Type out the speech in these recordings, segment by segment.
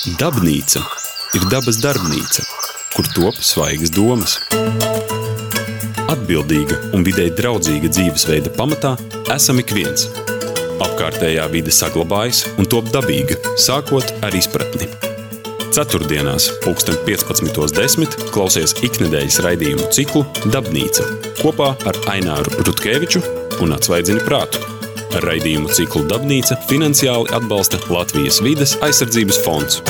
Dabnīca ir dabas darbnīca, kur top svaigas domas. Atbildīga un videi draudzīga dzīvesveida pamatā esam ik viens. Apkārtējā vide saglabājas un top dabīga, sākot ar izpratni. Ceturtdienās, pulksten 15.10. klausies iknedēļas raidījumu ciklu Dabnīca kopā ar Aināru Rutkeviču un Atsvaidzini prātu. Raidījumu ciklu Dabnīca finansiāli atbalsta Latvijas vides aizsardzības fonds.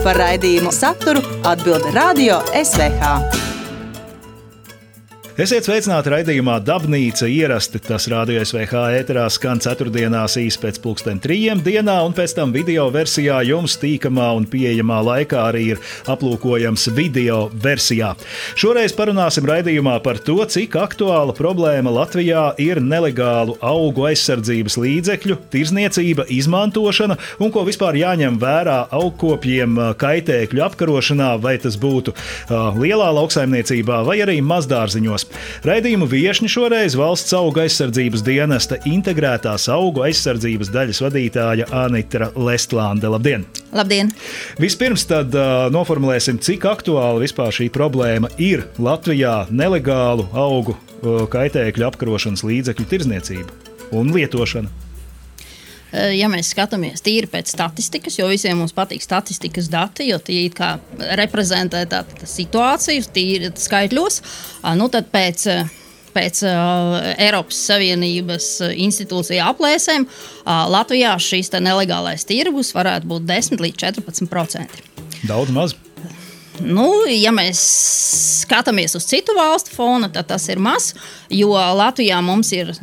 Par raidījumu saturu atbilda Radio SVH. Esiet sveicināti raidījumā Dabnīca ierasti. Tas rādījās VH ēterā skan ceturtdienās īsi pēc pulksten trījiem dienā, un pēc tam video versijā jums tīkamā un pieejamā laikā arī ir aplūkojams video versijā. Šoreiz parunāsim raidījumā par to, cik aktuāla problēma Latvijā ir nelegālu augu aizsardzības līdzekļu, tirzniecība, izmantošana un ko vispār jāņem vērā augkopjiem kaitēkļu apkarošanā, vai tas būtu lielā lauksaimniecībā vai arī mazdārziņos. Raidījumu viesņi šoreiz valsts auga aizsardzības dienesta integrētās augu aizsardzības daļas vadītāja Anita Lestlānde. Labdien! Labdien! Vispirms tad uh, noformulēsim, cik aktuāla vispār šī problēma ir Latvijā nelegālu augu uh, kaitēkļu apkarošanas līdzekļu tirzniecība un lietošana. Ja mēs skatāmies tīri pēc statistikas, jo visiem mums patīk statistikas dati, jo tie reprezentē tādu situāciju, tīri skaitļos, nu tad pēc. Pēc uh, Eiropas Savienības institūciju aplēsēm uh, Latvijā šīs nelegālais tirgus varētu būt 10 līdz 14 procenti. Daudz maz. Nu, ja mēs skatāmies uz citu valstu fona, tad tas ir maz, jo Latvijā mums ir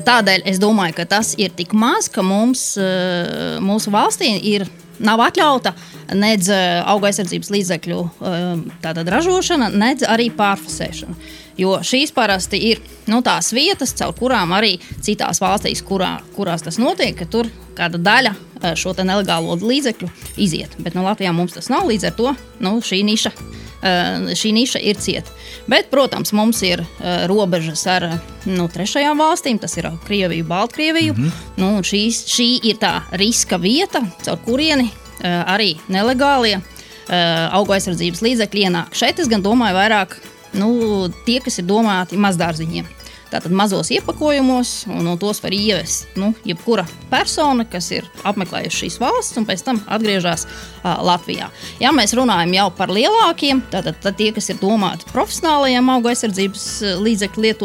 Tādēļ es domāju, ka tas ir tik maz, ka mums, eh, mūsu valstī ir nav atļauta nedz eh, auga aizsardzības līdzekļu eh, ražošana, nedz arī pārfasēšana. Jo šīs parasti ir nu, tās vietas, caur kurām arī citās valstīs, kurā, kurās tas notiek, ka tur kāda daļa šo nelegālo līdzekļu iziet. Bet no nu, Latvijā mums tas nav līdz ar to nu, šī niša Eh, šī niša ir cieta. Bet, protams, mums ir uh, robežas ar nu, trešajām valstīm, tas ir Krieviju, Baltkrieviju. Mm -hmm. nu, šīs, šī ir tā riska vieta, caur kurieni uh, arī nelegālie uh, auga aizsardzības līdzekļi ienāk. Šeit es gan domāju vairāk nu, tie, kas ir domāti mazdārziņiem. Tātad mazos iepakojumos, un no tos var ievest nu, jebkura persona, kas ir apmeklējusi šīs valsts un pēc tam atgriežas uh, Latvijā. Ja mēs runājam jau par lielākiem, tad, tad tie, kas ir domāti profesionālajiem auga aizsardzības līdzekļu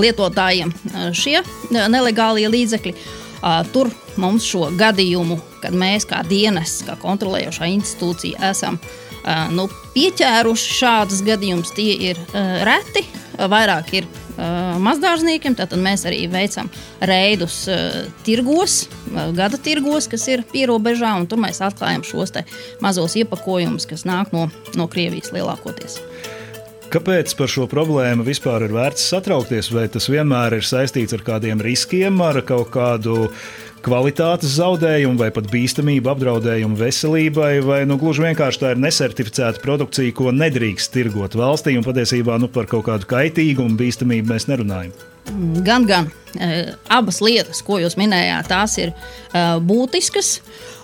lietotājiem šie nelegālie līdzekļi. Uh, tur mums šo gadījumu, kad mēs kā dienas, kā kontrolējošā institūcija, esam uh, nu, pieķēruši šādus gadījumus, tie ir reti. Vairāk ir mazdārzniekiem. Tad mēs arī veicam reidus uh, tirgos, uh, gada tirgos, kas ir pierobežā, un tur mēs atklājam šos mazos iepakojumus, kas nāk no, no Krievijas lielākoties. Kāpēc par šo problēmu vispār ir vērts satraukties? Vai tas vienmēr ir saistīts ar kādiem riskiem, ar kaut kādu uh, kvalitātes zaudējumu vai pat bīstamību apdraudējumu veselībai, vai nu, gluži vienkārši tā ir nesertificēta produkcija, ko nedrīkst tirgot valstī, un patiesībā nu, par kaut kādu kaitīgumu, bīstamību mēs nerunājam. Gan, gan. E, abas lietas, ko jūs minējāt, tās ir e, būtiskas.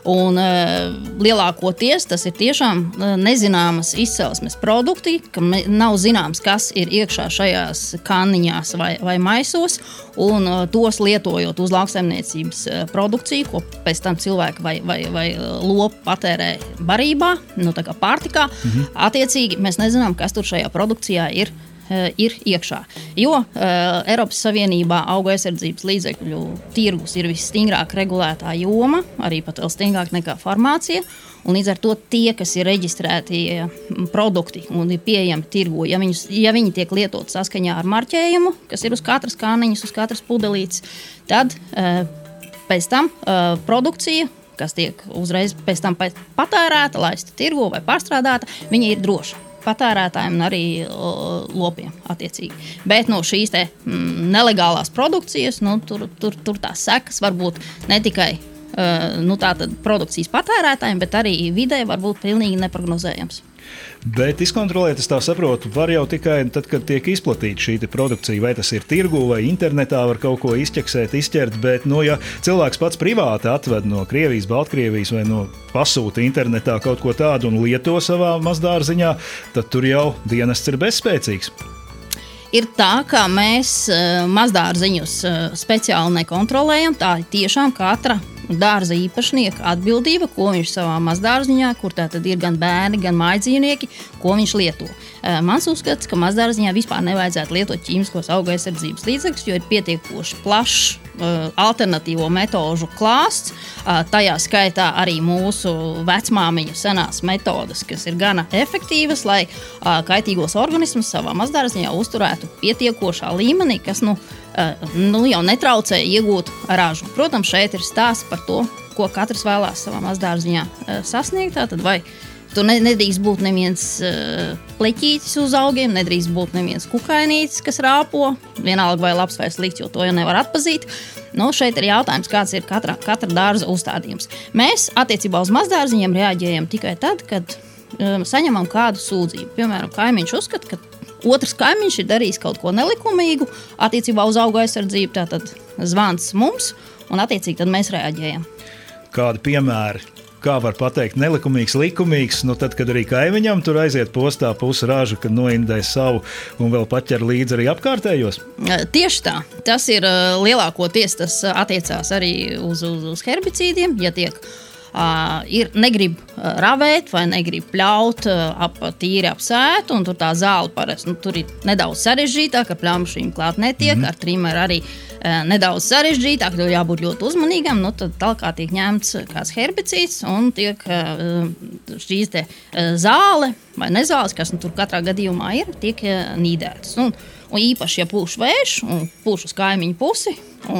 Un uh, lielākoties tas ir tiešām uh, nezināmas izcelsmes produkti, ka nav zināms, kas ir iekšā šajās kanniņās vai, vai maisos. Un uh, tos lietojot uz lauksaimniecības uh, produkciju, ko pēc tam cilvēki vai, vai, vai lopi patērē barībā, nu, pārtikā, mhm. attiecīgi mēs nezinām, kas tur šajā produkcijā ir ir iekšā. Jo uh, Eiropas Savienībā auga aizsardzības līdzekļu tirgus ir visstingrāk regulētā joma, arī pat vēl stingrāk nekā farmācija. Un līdz ar to tie, kas ir reģistrēti produkti un ir pieejami tirgu, ja, viņus, ja viņi tiek lietoti saskaņā ar marķējumu, kas ir uz katras kāniņas, uz katras pudelītes, tad pēc tam produkcija kas tiek uzreiz pēc tam patērēta, laista tirgo vai pārstrādāta, viņa ir droša patērētājiem un arī lopiem. Attiecīgi. Bet no šīs te, mm, nelegālās produkcijas nu, tur, tur, tur tās sekas var būt ne tikai uh, nu, produkcijas patērētājiem, bet arī vidē var būt pilnīgi neparedzējams. Bet izkontrolēt, es tā saprotu, var jau tikai tad, kad tiek izplatīta šī produkcija. Vai tas ir tirgu vai internetā, var kaut ko izķeksēt, izķert. Bet, nu, ja cilvēks pats privāti atved no Krievijas, Baltkrievijas vai no pasūta internetā kaut ko tādu un lieto savā mazdārziņā, tad tur jau dienests ir bezspēcīgs ir tā, ka mēs uh, mazdārziņus uh, speciāli nekontrolējam. Tā ir tiešām katra dārza īpašnieka atbildība, ko viņš savā mazdārziņā, kur tā tad ir gan bērni, gan mājdzīvnieki, ko viņš lieto. Mans uzskats, ka mazdārziņā vispār nevajadzētu lietot ķīmiskos auga aizsardzības līdzekļus, jo ir pietiekoši plašs alternatīvo metožu klāsts. Tajā skaitā arī mūsu vecmāmiņu senās metodes, kas ir gana efektīvas, lai kaitīgos organismus savā mazdārziņā uzturētu pietiekošā līmenī, kas nu, nu, jau netraucē iegūt ražu. Protams, šeit ir stāsts par to, ko katrs vēlās savā mazdārziņā sasniegt. Tātad, vai tur nedrīkst būt neviens pleķītis uz augiem, nedrīkst būt neviens kukainītis, kas rāpo. Vienalga, vai labs vai slikts, jo to jau nevar atpazīt. Nu, šeit ir jautājums, kāds ir katra, katra dārza uzstādījums. Mēs attiecībā uz mazdārziņiem reaģējam tikai tad, kad um, saņemam kādu sūdzību. Piemēram, kaimiņš uzskata, ka otrs kaimiņš ir darījis kaut ko nelikumīgu attiecībā uz auga aizsardzību. Tātad zvans mums, un attiecīgi mēs reaģējam. Kādi piemēri? Kā var teikt, nelikumīgs, likumīgs, nu tad, kad arī kaimiņam tur aiziet postā pusi rāža, kad noindē savu un vēl paķer līdzi arī apkārtējos? Tieši tā. Tas ir lielākoties tas attiecās arī uz, uz, uz herbicīdiem. Ja tiek ir negrib ravēt vai negrib pļaut ap tīri ap sētu, un tur tā zāle parasti nu, tur ir nedaudz sarežģītāka, ar pļāmšīm klāt netiek, mm. ar trimeru arī nedaudz sarežģītāk, tur jābūt ļoti uzmanīgam, nu tad tālāk tiek ņemts kāds herbicīds un tiek šīs te zāle vai nezāles, kas nu, tur katrā gadījumā ir, tiek nīdētas. Un, Un īpaši, ja pūš vējš un pūš uz kaimiņu pusi,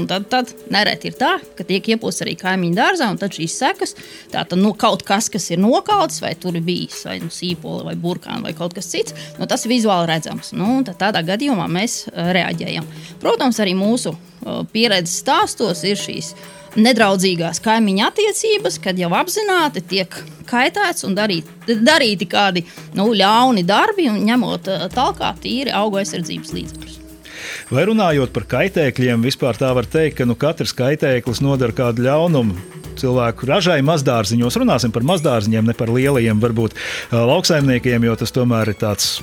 tad, tad nereti ir tā, ka tiek iepūsts arī kaimiņu dārzā, un tad šīs sekas, tātad nu, kaut kas, kas ir nokauts, vai tur ir bijis, vai nu, sīpola, vai burkāna, vai kaut kas cits, nu, tas ir vizuāli redzams. Nu, tādā gadījumā mēs uh, reaģējam. Protams, arī mūsu uh, pieredzes stāstos ir šīs nedraudzīgās kaimiņa attiecības, kad jau apzināti tiek kaitēts un darīt, darīti kādi nu, ļauni darbi, ņemot tālāk tīri auga aizsardzības līdzekļus. Vai runājot par kaitēkļiem, vispār tā var teikt, ka nu, katrs kaitēklis nodara kādu ļaunumu cilvēku ražai mazdārziņos. Runāsim par mazdārziņiem, ne par lielajiem, varbūt lauksaimniekiem, jo tas tomēr ir tāds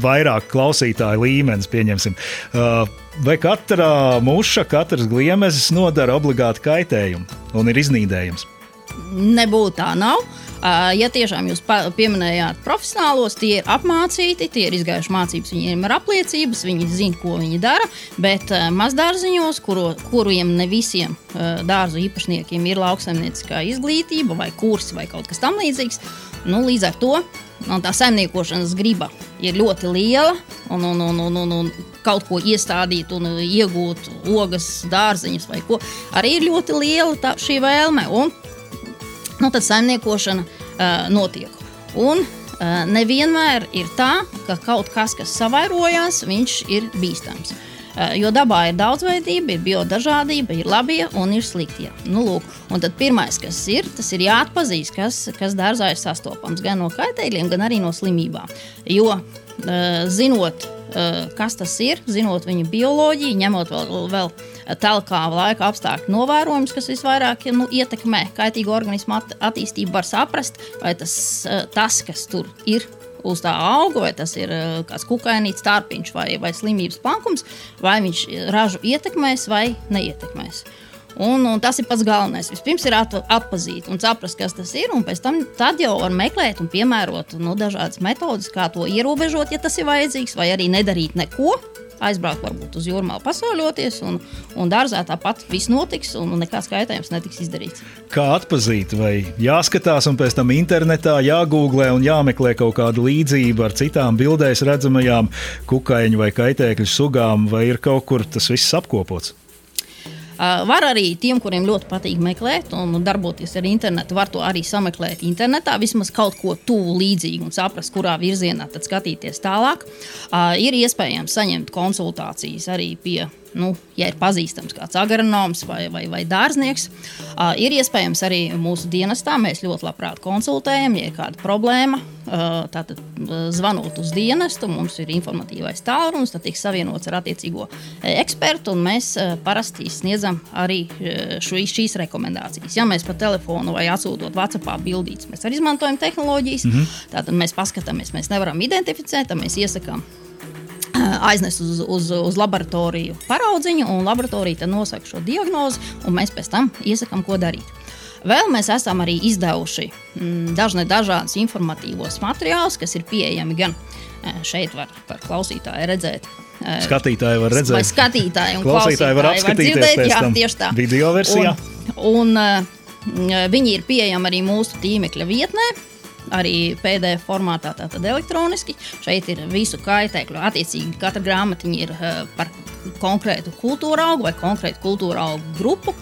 vairāk klausītāju līmenis, pieņemsim. Uh, vai katra muša, katrs gliemezis nodara obligāti kaitējumu un ir iznīdējums? Nebūtu tā, nav. Ja tiešām jūs pieminējāt profesionālos, tie ir apmācīti, tie ir izgājuši mācības, viņiem ir apliecības, viņi zina, ko viņi dara. Bet mazdārziņos, kuru, kuriem ne visiem dārzu īpašniekiem ir lauksaimnieciskā izglītība vai kurs vai kaut kas tamlīdzīgs, nu, līdz ar to nu, tā saimniekošanas griba ir ļoti liela. Un, un, un, un, un, un kaut ko iestādīt un iegūt ogas, dārziņus vai ko. Arī ir ļoti liela tā, šī vēlme. Un, nu, tad saimniekošana uh, notiek. Un uh, nevienmēr ir tā, ka kaut kas, kas savairojās, viņš ir bīstams. Uh, jo dabā ir daudzveidība, ir biodažādība, ir labie un ir sliktie. Nu, lūk, un tad pirmais, kas ir, tas ir jāatpazīst, kas, kas dārzā ir sastopams gan no kaitēkļiem, gan arī no slimībām. Jo zinot, kas tas ir, zinot viņa bioloģiju, ņemot vēl, vēl telkā laika apstākļu novērojums, kas visvairāk nu, ietekmē kaitīgu organismu at attīstību, var saprast, vai tas, eh, tas kas tur ir uz tā auga, vai tas ir eh, kāds kukainīts, tārpiņš vai, vai slimības pankums, vai viņš ražu ietekmēs vai neietekmēs. Un, un tas ir pats galvenais. Vispirms ir at, atpazīt un saprast, kas tas ir, pēc tam jau var meklēt un piemērot nu, dažādas metodes, kā to ierobežot, ja tas ir vajadzīgs, vai arī nedarīt neko, aizbraukt varbūt uz jūrmālu pasauļoties, un, un dārzā tāpat viss notiks, un nekāds kaitējums netiks izdarīts. Kā atzīt, vai jāskatās, un pēc tam internetā jāgooglē un jāmeklē kaut kāda līdzība ar citām bildēs redzamajām kukaiņu vai kaitēkļu sugām, vai ir kaut kur tas viss apkopots? Uh, var arī tiem, kuriem ļoti patīk meklēt un darboties ar internetu, var to arī sameklēt internetā, vismaz kaut ko tuvu līdzīgu un saprast, kurā virzienā tad skatīties tālāk. Uh, ir iespējams saņemt konsultācijas arī pie nu, ja ir pazīstams kāds agronoms vai, vai, vai dārznieks, uh, ir iespējams arī mūsu dienestā. Mēs ļoti labprāt konsultējam, ja ir kāda problēma. Uh, tātad, uh, zvanot uz dienestu, mums ir informatīvais tālrunis, tad tiks savienots ar attiecīgo ekspertu, un mēs parasti sniedzam arī šo, šīs rekomendācijas. Ja mēs pa telefonu vai atsūtot WhatsApp bildītas, mēs arī izmantojam tehnoloģijas. Mm -hmm. Tātad mēs paskatāmies, mēs nevaram identificēt, tad mēs iesakām aiznes uz, uz, uz laboratoriju paraudziņu, un laboratorija nosaka šo diagnozi, un mēs pēc tam iesakām, ko darīt. Vēl mēs esam arī izdevuši mm, dažne dažādas informatīvos materiālus, kas ir pieejami gan šeit, var, var klausītāji redzēt. Skatītāji var redzēt, vai skatītāji un klausītāji var apskatīties var dzirdēt, jā, tieši tā. Video versijā. Un, un viņi ir pieejami arī mūsu tīmekļa vietnē arī PDF formātā, tātad elektroniski. Šeit ir visu kaitēkļu. Attiecīgi, katra grāmatiņa ir uh, par konkrētu kultūra augu vai konkrētu kultūra augu grupu.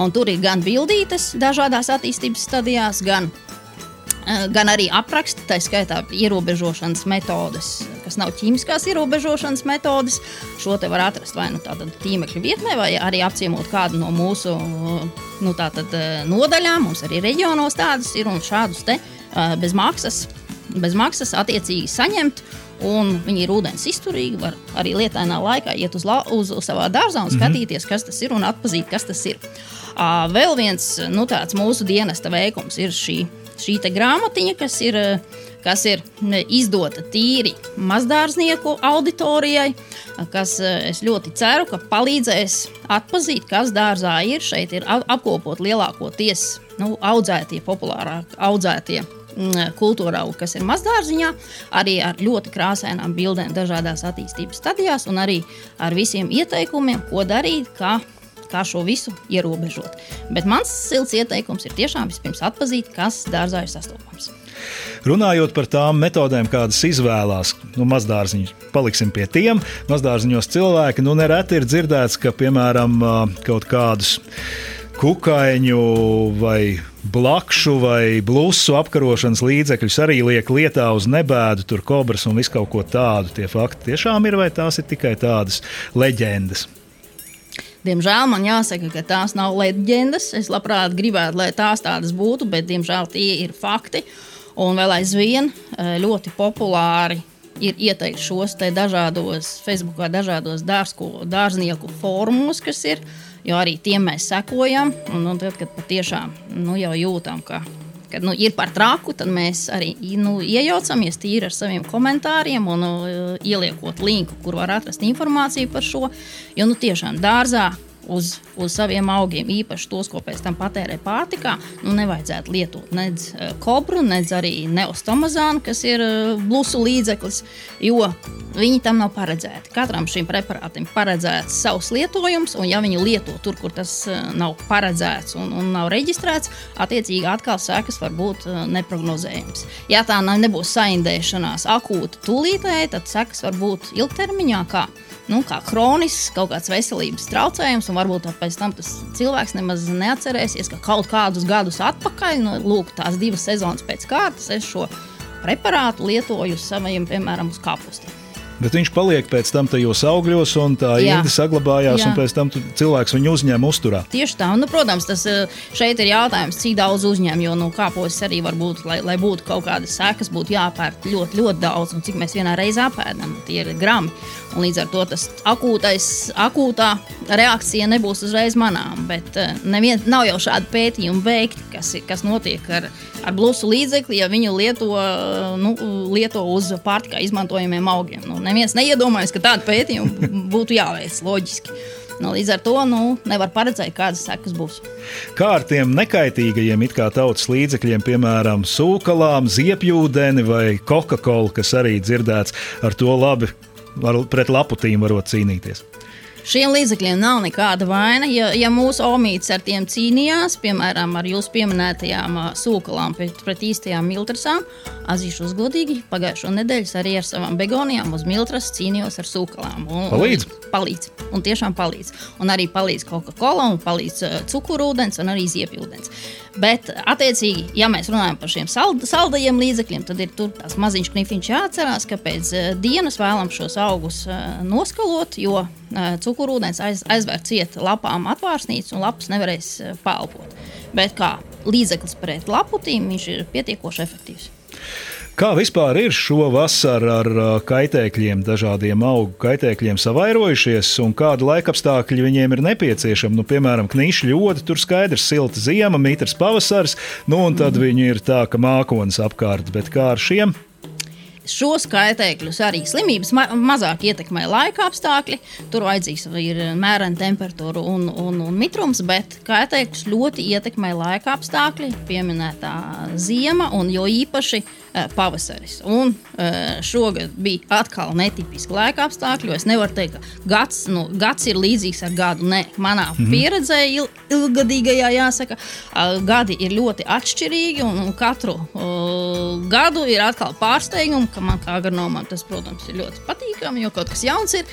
Un tur ir gan bildītes dažādās attīstības stadijās, gan, uh, gan arī apraksti, tā skaitā ierobežošanas metodes, kas nav ķīmiskās ierobežošanas metodes. Šo te var atrast vai nu tādā tīmekļa vietnē, vai arī apciemot kādu no mūsu nu, tātad, nodaļām. Mums arī reģionos tādas ir un šādus te bez maksas, bez maksas attiecīgi saņemt. Un viņi ir ūdens izturīgi, var arī lietainā laikā iet uz, la, uz, uz savā dārzā un mm -hmm. skatīties, kas tas ir un atpazīt, kas tas ir. Uh, vēl viens nu, mūsu dienesta veikums ir šī, šī grāmatiņa, kas ir, kas ir izdota tīri mazdārznieku auditorijai, kas es ļoti ceru, ka palīdzēs atpazīt, kas dārzā ir. Šeit ir apkopot lielākoties nu, audzētie, populārāk audzētie Mm, kultūra auga, kas ir mazdārziņā, arī ar ļoti krāsainām bildēm dažādās attīstības stadijās un arī ar visiem ieteikumiem, ko darīt, kā, kā šo visu ierobežot. Bet mans silts ieteikums ir tiešām vispirms atpazīt, kas dārzā ir sastopams. Runājot par tām metodēm, kādas izvēlās, nu, mazdārziņš, paliksim pie tiem. Mazdārziņos cilvēki nu, nereti ir dzirdēts, ka, piemēram, kaut kādus kukaiņu vai blakšu vai blusu apkarošanas līdzekļus arī liek lietā uz nebēdu, tur kobras un visu kaut ko tādu. Tie fakti tiešām ir vai tās ir tikai tādas leģendas? Diemžēl man jāsaka, ka tās nav leģendas. Es labprāt gribētu, lai tās tādas būtu, bet diemžēl tie ir fakti. Un vēl aizvien eh, ļoti populāri ir ieteikt šos dažādos, Facebookā dažādos dārzku, dārznieku fórumos, kas ir jo arī tiem mēs sekojam. Un, un tad, kad patiešām nu, jau jūtam, ka kad nu, ir par traku, tad mēs arī nu, iejaucamies tīri ar saviem komentāriem un uh, ieliekot linku, kur var atrast informāciju par šo. Jo nu, tiešām dārzā uz, uz saviem augiem, īpaši tos, ko pēc tam patērē pārtikā, nu, nevajadzētu lietot nec eh, kobru, nec arī neostomazānu, kas ir eh, blusu līdzeklis, jo viņi tam nav paredzēti. Katram šim preparātam ir paredzēts savs lietojums, un ja viņi lieto tur, kur tas eh, nav paredzēts un, un nav reģistrēts, attiecīgi atkal sekas var būt neprognozējamas. Ja tā nebūs saindēšanās akūta tūlītēji, tad sekas var būt ilgtermiņā. Kā nu, kā kronisks kaut kāds veselības traucējums, un varbūt pēc tam tas cilvēks nemaz neatcerēsies, ka kaut kādus gadus atpakaļ, nu, lūk, tās divas sezonas pēc kārtas, es šo preparātu lietoju saviem, piemēram, uz kapustiem. Bet viņš paliek pēc tam tajos augļos, un tā īņķa saglabājās, Jā. un pēc tam cilvēks viņu uzņēma uzturā. Tieši tā, un, nu, protams, tas eh, šeit ir jautājums, cik daudz uzņem, jo nu, kāpos arī var būt, lai, lai būtu kaut kādas sekas, būtu jāpērk ļoti, ļoti daudz, un cik mēs vienā reizē apēdam, tie ir grami. Un līdz ar to tas akūtais, akūtā reakcija nebūs uzreiz manām. Bet uh, nevien, nav jau šādi pētījumi veikti, kas, kas notiek ar, ar blusu līdzekli, ja viņu lieto, uh, nu, lieto uz pārtikā izmantojamiem augiem. Nu, neviens neiedomājas, ka tādu pētījumu būtu jāveic loģiski. Nu, līdz ar to nu, nevar paredzēt, kādas sekas būs. Kā ar tiem nekaitīgajiem it kā tautas līdzekļiem, piemēram, sūkalām, ziepjūdeni vai Coca-Cola, kas arī dzirdēts, ar to labi var, pret laputīm varot cīnīties. Šiem līdzekļiem nav nekāda vaina. Ja, ja mūsu omīts ar tiem cīnījās, piemēram, ar jūsu pieminētajām sūkalām pret, pret īstajām miltrasām, atzīšos godīgi, pagājušo nedēļu arī ar savām begonijām uz miltras cīnījos ar sūkalām. Un, palīdz! Un, palīdz, un tiešām palīdz. Un arī palīdz Coca-Cola, un palīdz uh, cukurūdens, un arī ziepjūdens. Bet, attiecīgi, ja mēs runājam par šiem sald, saldajiem līdzekļiem, tad ir tur tās maziņš knifiņš jāatcerās, ka pēc uh, dienas vēlam šos augus uh, noskalot, jo cukurūdens aiz, aizvēr ciet lapām atvārsnīcu un lapas nevarēs palpot. Bet kā līdzeklis pret laputīm, viņš ir pietiekoši efektīvs. Kā vispār ir šo vasaru ar kaitēkļiem, dažādiem augu kaitēkļiem savairojušies, un kāda laikapstākļi viņiem ir nepieciešami? Nu, piemēram, knīši ļoti, tur skaidrs, silta ziema, mitrs pavasaris, nu un tad mm. viņi ir tā, ka mākonis apkārt, bet kā ar šiem? Šos kaitēkļus arī slimības ma mazāk ietekmē laika apstākļi. Tur vajadzīgs ir mērena temperatūra un, un, un mitrums, bet kaitēkļus ļoti ietekmē laika apstākļi, pieminētā ziema un jo īpaši Eh, pavasaris. Un eh, šogad bija atkal netipiski laika apstākļi. Es nevaru teikt, ka gads, nu, gads ir līdzīgs ar gadu. Nē, manā mm -hmm. pieredzē, il, ilgadīgajā, jāsaka, eh, gadi ir ļoti atšķirīgi. Un, un katru uh, gadu ir atkal pārsteigumi, ka man kā agronomam tas, protams, ir ļoti patīkami, jo kaut kas jauns ir.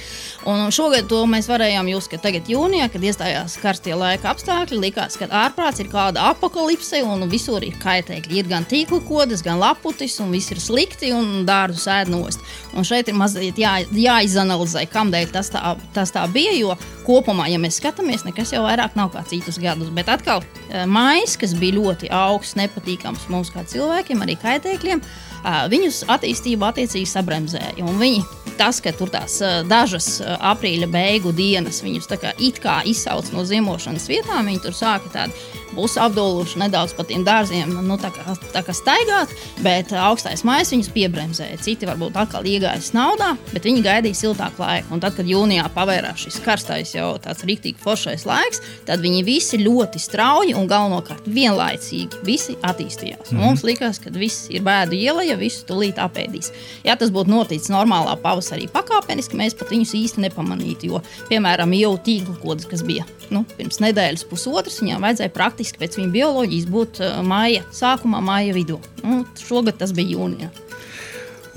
Un šogad to mēs varējām just, ka tagad jūnijā, kad iestājās karstie laika apstākļi, likās, ka ārprāts ir kāda apakalipse un visur ir kaitēkļi. Ir gan tīkla kodas, gan laputi noticis un viss ir slikti un dārzu sēd nost. Un šeit ir mazliet jā, jāizanalizē, kādēļ tas, tā, tas tā bija. Jo kopumā, ja mēs skatāmies, nekas jau vairāk nav kā citus gadus. Bet atkal, eh, maisa, kas bija ļoti augsts, nepatīkams mums kā cilvēkiem, arī kaitēkļiem, eh, viņus attīstība attiecīgi sabremzēja. Un viņi tas, ka tur tās eh, dažas aprīļa beigu dienas viņus kā, it kā izsauc no ziemošanas vietām, viņi tur sāka tādu būs apduluši nedaudz pa tiem dārziem, nu, tā kā, tā kā staigāt, bet augstais maisa viņus piebremzēja. Citi varbūt atkal iegājas naudā, bet viņi gaidīja siltāku laiku. Un tad, kad jūnijā pavērās šis karstais, jau tāds rīktīgi foršais laiks, tad viņi visi ļoti strauji un galvenokārt vienlaicīgi visi attīstījās. Mm -hmm. Mums likās, ka viss ir bēdu iela, ja visu tulīt apēdīs. Ja tas būtu noticis normālā pavasarī pakāpeniski, mēs pat viņus īsti nepamanītu. Jo, piemēram, jau tīkla kodas, kas bija nu, pirms nedēļas, pusotras, viņām vajadzēja praktiski faktiski pēc viņa bioloģijas būt uh, māja sākumā, māja vidū. Nu, šogad tas bija jūnijā.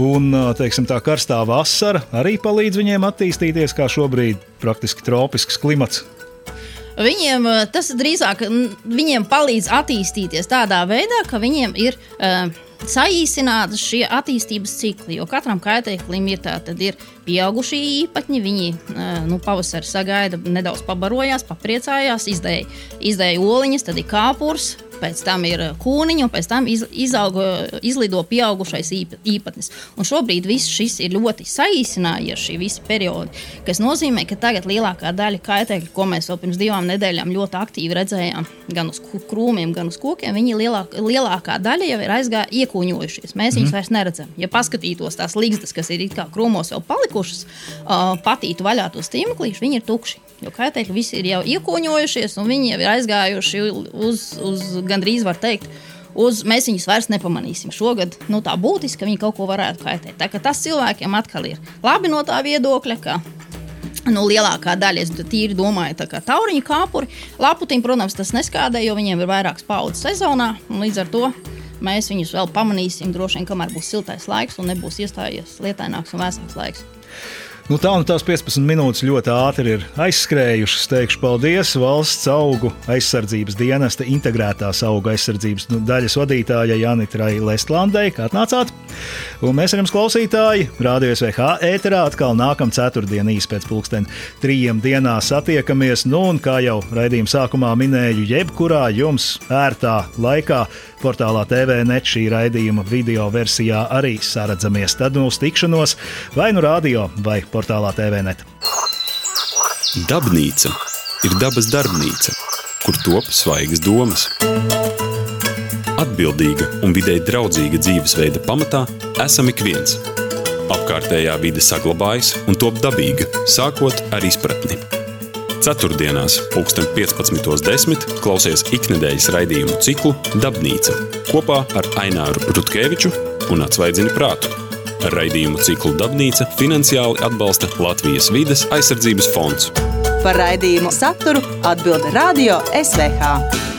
Un uh, teiksim, tā karstā vasara arī palīdz viņiem attīstīties, kā šobrīd praktiski tropisks klimats. Viņiem uh, tas drīzāk viņiem palīdz attīstīties tādā veidā, ka viņiem ir uh, saīsināti šie attīstības cikli. Jo katram kaitēklim ir tādi ir pieaugušie īpatņi. Viņi nu, pavasarī sagaida, nedaudz pabarojās, papriecājās, izdēja, izdēja oliņas, tad ir kāpurs pēc tam ir eh, kūniņa, un pēc tam iz, izauga, izlido pieaugušais īpatnis. Un šobrīd viss šis ir ļoti saīsinājies, šī visa perioda, kas nozīmē, ka tagad lielākā daļa kaitēkļu, ko mēs vēl pirms divām nedēļām ļoti aktīvi redzējām, gan uz krūmiem, gan uz kokiem, viņi lielāk, lielākā daļa jau ir aizgājuši, iekūņojušies. Mēs viņus mm. vairs neredzam. Ja paskatītos tās līgstas, kas ir krūmos vēl palikušas, uh, patītu vaļā tos tīmeklīšus, viņi ir tukši. Jo kaitēkļi visi ir jau iekūņojušies, un viņi jau ir aizgājuši uz, uz gandrīz var teikt. Uz, mēs viņus vairs nepamanīsim. Šogad nu, tā būtiski, ka viņi kaut ko varētu kaitēt. Tā, tas cilvēkiem atkal ir labi no tā viedokļa, ka Nu, lielākā daļa, es tīri domāju, tā kā tauriņu kāpuri. Laputīm, protams, tas neskādē, jo viņiem ir vairākas paudzes sezonā. Līdz ar to mēs viņus vēl pamanīsim droši vien, kamēr būs siltais laiks un nebūs iestājies lietaināks un vēsāks laiks. Nu, tā un tās 15 minūtes ļoti ātri ir aizskrējušas. Teikšu paldies valsts augu aizsardzības dienesta integrētās auga aizsardzības nu, daļas vadītājai Janitrai Lestlandai, kā atnācāt. Un mēs ar jums klausītāji, Rādio SVH ēterā atkal nākamā ceturtdienā īsi pēc pulksten trījiem dienā satiekamies. Nu, un kā jau raidījuma sākumā minēju, jebkurā jums ērtā laikā portālā TVNet šī raidījuma video versijā arī saredzamies. Tad mūsu tikšanos vai nu radio vai portālā TVNet. Dabnīca ir dabas darbnīca, kur top svaigas domas. Atbildīga un videi draudzīga dzīvesveida pamatā esam ik viens. Apkārtējā vide saglabājas un top dabīga, sākot ar izpratni. Ceturtdienās, 15.10. klausies ikdienas raidījumu ciklu Dabnīca kopā ar Aināru Rutkeviču un Atsvaidzini prātu. Raidījumu ciklu Dabnīca finansiāli atbalsta Latvijas vides aizsardzības fonds. Par raidījumu saturu atbilda Radio SVH.